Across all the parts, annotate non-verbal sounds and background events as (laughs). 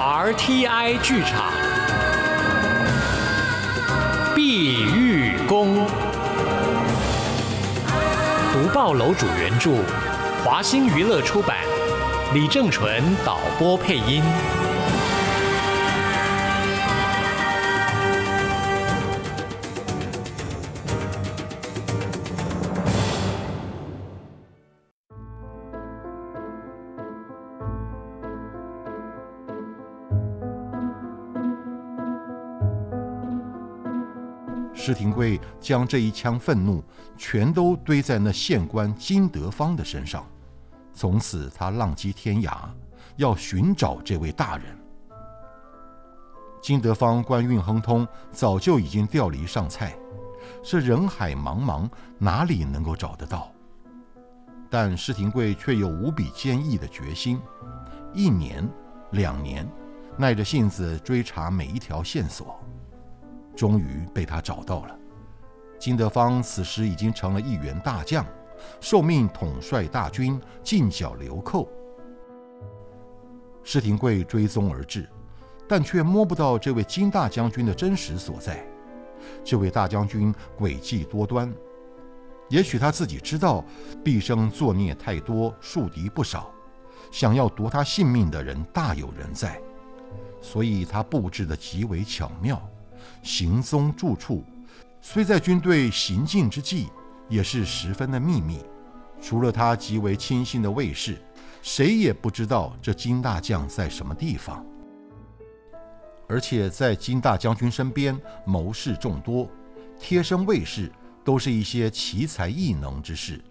RTI 剧场。碧玉宫。读报楼主原著，华星娱乐出版，李正淳导播配音。施廷贵将这一腔愤怒全都堆在那县官金德芳的身上，从此他浪迹天涯，要寻找这位大人。金德芳官运亨通，早就已经调离上蔡，这人海茫茫，哪里能够找得到？但施廷贵却有无比坚毅的决心，一年、两年，耐着性子追查每一条线索。终于被他找到了。金德芳此时已经成了一员大将，受命统帅大军，进剿流寇。施廷贵追踪而至，但却摸不到这位金大将军的真实所在。这位大将军诡计多端，也许他自己知道，毕生作孽太多，树敌不少，想要夺他性命的人大有人在，所以他布置的极为巧妙。行踪住处，虽在军队行进之际，也是十分的秘密。除了他极为亲信的卫士，谁也不知道这金大将在什么地方。而且在金大将军身边，谋士众多，贴身卫士都是一些奇才异能之士，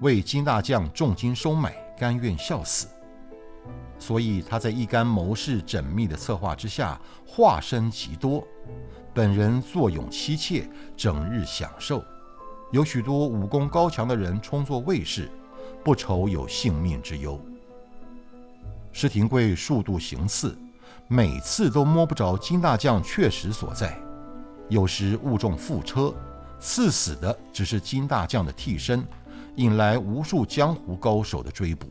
为金大将重金收买，甘愿效死。所以他在一干谋士缜密的策划之下，化身极多。本人坐拥妻妾，整日享受，有许多武功高强的人充作卫士，不愁有性命之忧。施廷贵数度行刺，每次都摸不着金大将确实所在，有时误中副车，刺死的只是金大将的替身，引来无数江湖高手的追捕。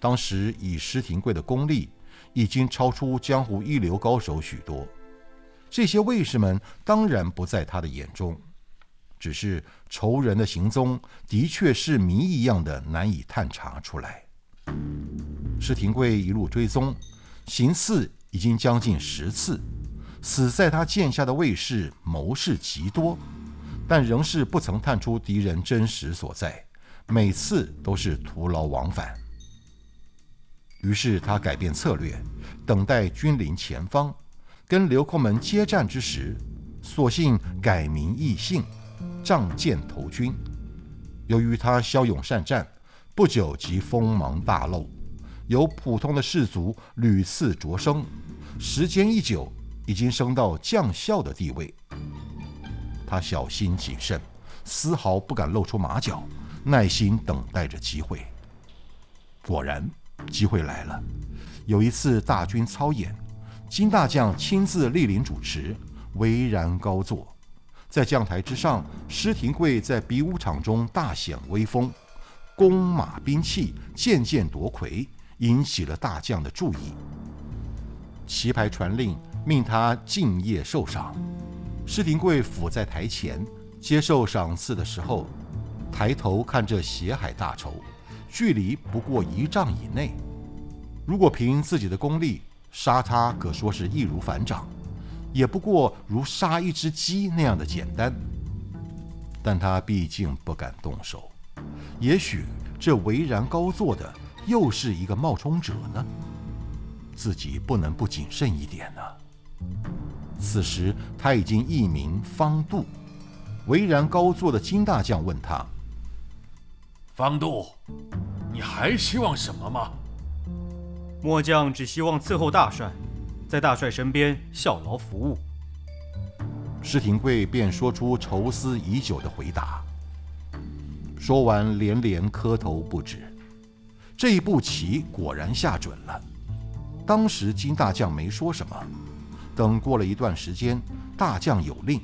当时以施廷贵的功力，已经超出江湖一流高手许多。这些卫士们当然不在他的眼中，只是仇人的行踪的确是谜一样的难以探查出来。施廷贵一路追踪，行刺已经将近十次，死在他剑下的卫士谋士极多，但仍是不曾探出敌人真实所在，每次都是徒劳往返。于是他改变策略，等待君临前方。跟流寇们接战之时，索性改名易姓，仗剑投军。由于他骁勇善战，不久即锋芒大露，由普通的士卒屡次擢升，时间一久，已经升到将校的地位。他小心谨慎，丝毫不敢露出马脚，耐心等待着机会。果然，机会来了。有一次大军操演。金大将亲自莅临主持，巍然高坐，在将台之上，施廷贵在比武场中大显威风，弓马兵器渐渐夺魁，引起了大将的注意。旗牌传令，命他敬业受赏。施廷贵伏在台前接受赏赐的时候，抬头看着血海大仇，距离不过一丈以内。如果凭自己的功力，杀他可说是易如反掌，也不过如杀一只鸡那样的简单。但他毕竟不敢动手，也许这巍然高坐的又是一个冒充者呢？自己不能不谨慎一点呢。此时他已经一名方度，巍然高坐的金大将问他：“方度，你还希望什么吗？”末将只希望伺候大帅，在大帅身边效劳服务。施廷贵便说出愁思已久的回答，说完连连磕头不止。这一步棋果然下准了。当时金大将没说什么，等过了一段时间，大将有令，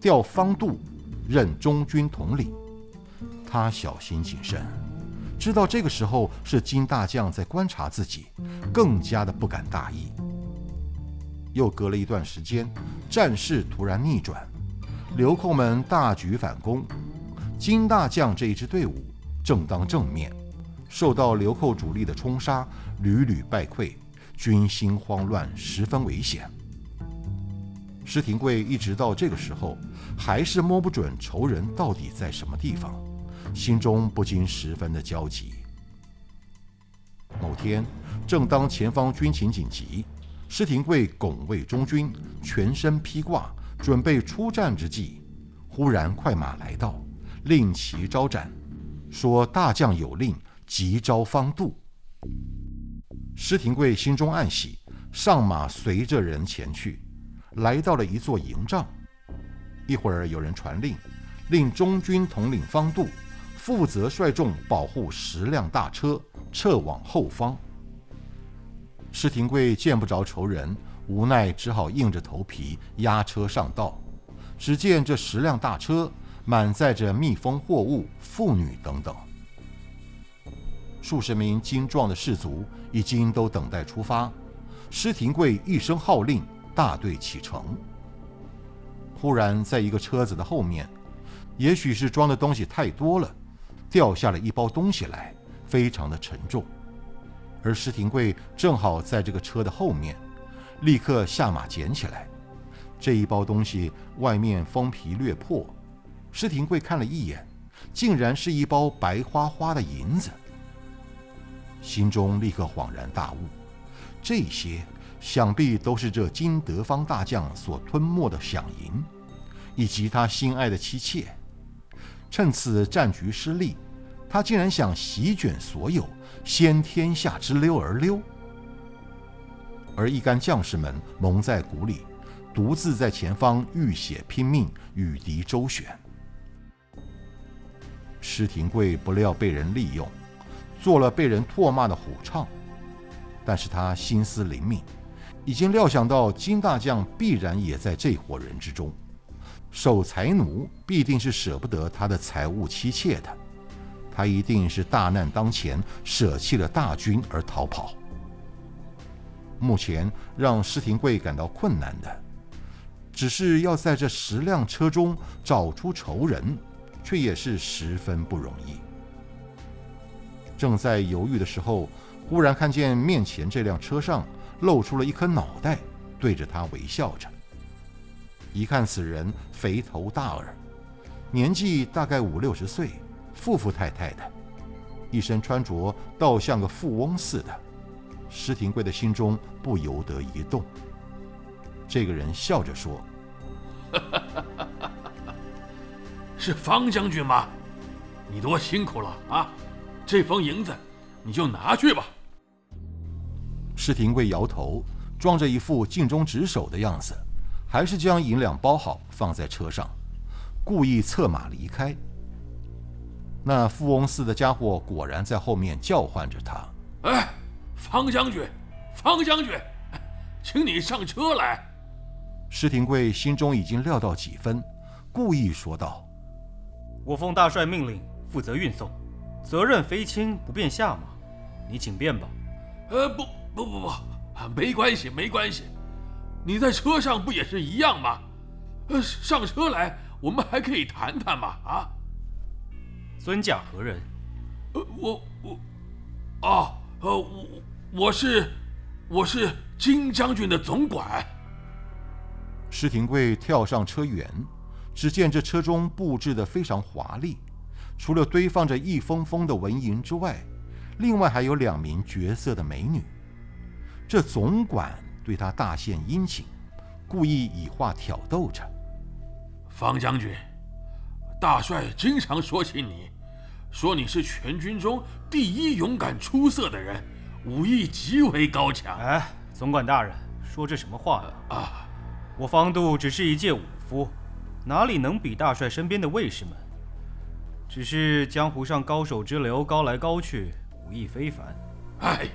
调方度任中军统领。他小心谨慎，知道这个时候是金大将在观察自己，更加的不敢大意。又隔了一段时间，战事突然逆转，流寇们大举反攻，金大将这一支队伍正当正面，受到流寇主力的冲杀，屡屡败溃，军心慌乱，十分危险。施廷贵一直到这个时候，还是摸不准仇人到底在什么地方，心中不禁十分的焦急。某天，正当前方军情紧急。施廷贵拱卫中军，全身披挂，准备出战之际，忽然快马来到，令旗招展，说：“大将有令，急召方度。”施廷贵心中暗喜，上马随着人前去，来到了一座营帐。一会儿有人传令，令中军统领方度负责率众保护十辆大车，撤往后方。施廷贵见不着仇人，无奈只好硬着头皮押车上道。只见这十辆大车满载着密封货物、妇女等等，数十名精壮的士卒已经都等待出发。施廷贵一声号令，大队启程。忽然，在一个车子的后面，也许是装的东西太多了，掉下了一包东西来，非常的沉重。而施廷贵正好在这个车的后面，立刻下马捡起来。这一包东西外面封皮略破，施廷贵看了一眼，竟然是一包白花花的银子。心中立刻恍然大悟，这些想必都是这金德方大将所吞没的饷银，以及他心爱的妻妾。趁此战局失利，他竟然想席卷所有。先天下之溜而溜，而一干将士们蒙在鼓里，独自在前方浴血拼命，与敌周旋。施廷贵不料被人利用，做了被人唾骂的虎唱，但是他心思灵敏，已经料想到金大将必然也在这伙人之中，守财奴必定是舍不得他的财物妻妾的。他一定是大难当前，舍弃了大军而逃跑。目前让施廷贵感到困难的，只是要在这十辆车中找出仇人，却也是十分不容易。正在犹豫的时候，忽然看见面前这辆车上露出了一颗脑袋，对着他微笑着。一看此人肥头大耳，年纪大概五六十岁。富富太太的，一身穿着倒像个富翁似的。施廷贵的心中不由得一动。这个人笑着说：“ (laughs) 是方将军吗？你多辛苦了啊！这封银子你就拿去吧。”施廷贵摇头，装着一副尽忠职守的样子，还是将银两包好放在车上，故意策马离开。那富翁似的家伙果然在后面叫唤着他：“哎，方将军，方将军，请你上车来。”施廷贵心中已经料到几分，故意说道：“我奉大帅命令，负责运送，责任非轻不便下马，你请便吧。”“呃，不，不，不，不，没关系，没关系，你在车上不也是一样吗？呃，上车来，我们还可以谈谈嘛，啊。”尊驾何人？呃，我我，啊，呃，我我是我是金将军的总管。施廷贵跳上车辕，只见这车中布置的非常华丽，除了堆放着一封封的纹银之外，另外还有两名绝色的美女。这总管对他大献殷勤，故意以话挑逗着。方将军。大帅经常说起你，说你是全军中第一勇敢出色的人，武艺极为高强。哎，总管大人，说这什么话呢？啊，我方度只是一介武夫，哪里能比大帅身边的卫士们？只是江湖上高手之流高来高去，武艺非凡。哎，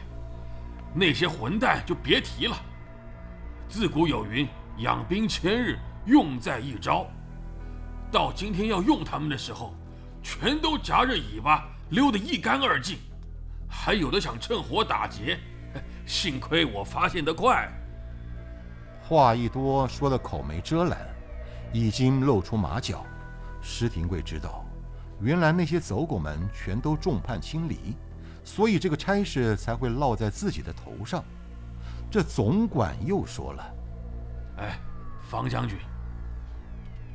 那些混蛋就别提了。自古有云：养兵千日，用在一朝。到今天要用他们的时候，全都夹着尾巴溜得一干二净，还有的想趁火打劫。幸亏我发现得快。话一多，说的口没遮拦，已经露出马脚。施廷贵知道，原来那些走狗们全都众叛亲离，所以这个差事才会落在自己的头上。这总管又说了：“哎，方将军，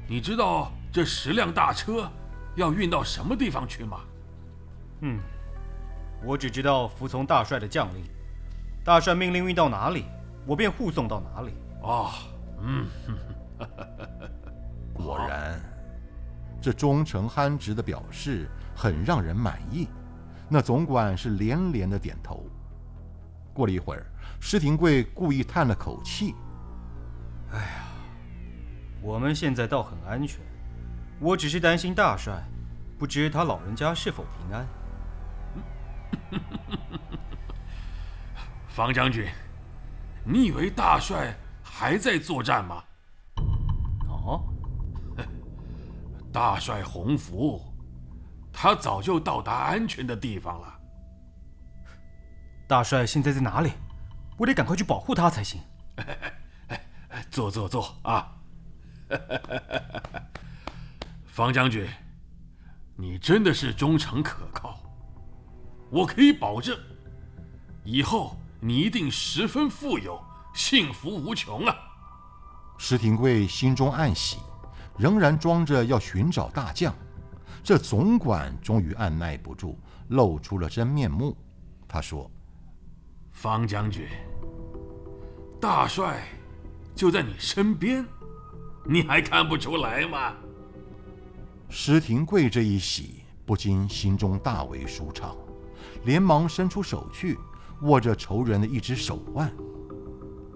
你知道这十辆大车要运到什么地方去吗？”“嗯，我只知道服从大帅的将令，大帅命令运到哪里，我便护送到哪里。”“哦，嗯，果然。”这忠诚憨直的表示很让人满意，那总管是连连的点头。过了一会儿，施廷贵故意叹了口气：“哎呀，我们现在倒很安全，我只是担心大帅，不知他老人家是否平安。(laughs) ”方将军，你以为大帅还在作战吗？哦。(laughs) 大帅洪福，他早就到达安全的地方了。大帅现在在哪里？我得赶快去保护他才行。(laughs) 坐坐坐啊！(laughs) 方将军，你真的是忠诚可靠，我可以保证，以后你一定十分富有，幸福无穷啊！石廷贵心中暗喜。仍然装着要寻找大将，这总管终于按耐不住，露出了真面目。他说：“方将军，大帅就在你身边，你还看不出来吗？”石廷贵这一喜，不禁心中大为舒畅，连忙伸出手去，握着仇人的一只手腕。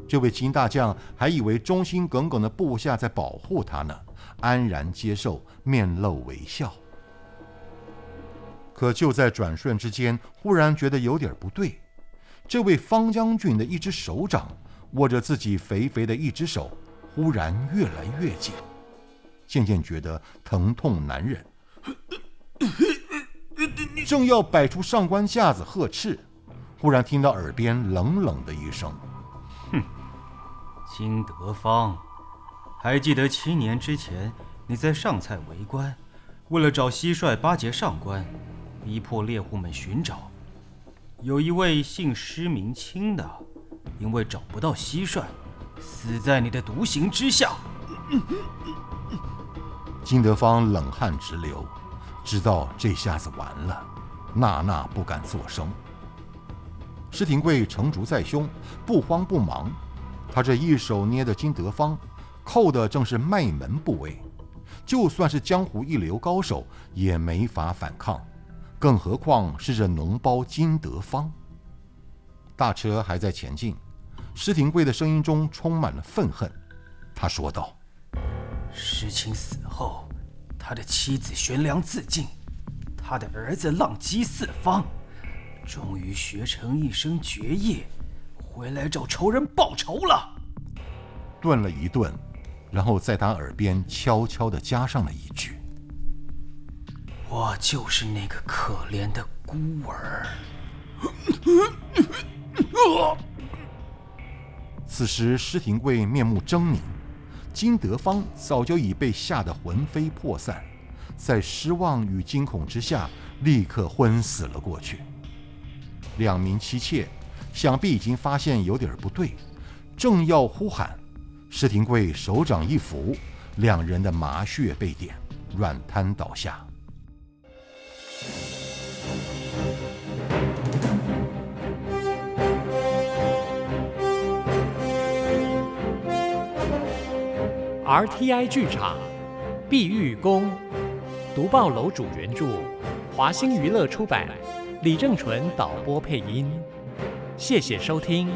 这位金大将还以为忠心耿耿的部下在保护他呢。安然接受，面露微笑。可就在转瞬之间，忽然觉得有点不对。这位方将军的一只手掌握着自己肥肥的一只手，忽然越来越紧，渐渐觉得疼痛难忍。(coughs) 正要摆出上官架子呵斥，忽然听到耳边冷冷的一声：“哼，金德芳。”还记得七年之前，你在上蔡为官，为了找蟋蟀巴结上官，逼迫猎户们寻找。有一位姓施名清的，因为找不到蟋蟀，死在你的独行之下。金德芳冷汗直流，知道这下子完了，娜娜不敢作声。施廷贵成竹在胸，不慌不忙，他这一手捏的金德芳。扣的正是脉门部位，就算是江湖一流高手也没法反抗，更何况是这脓包金德芳。大车还在前进，施廷贵的声音中充满了愤恨。他说道：“施青死后，他的妻子悬梁自尽，他的儿子浪迹四方，终于学成一身绝艺，回来找仇人报仇了。”顿了一顿。然后在他耳边悄悄地加上了一句：“我就是那个可怜的孤儿。(laughs) ”此时，施廷贵面目狰狞，金德芳早就已被吓得魂飞魄散，在失望与惊恐之下，立刻昏死了过去。两名妻妾想必已经发现有点不对，正要呼喊。施廷贵手掌一扶，两人的麻穴被点，软瘫倒下。RTI 剧场，《碧玉宫》，独报楼主原著，华星娱乐出版，李正淳导播配音。谢谢收听。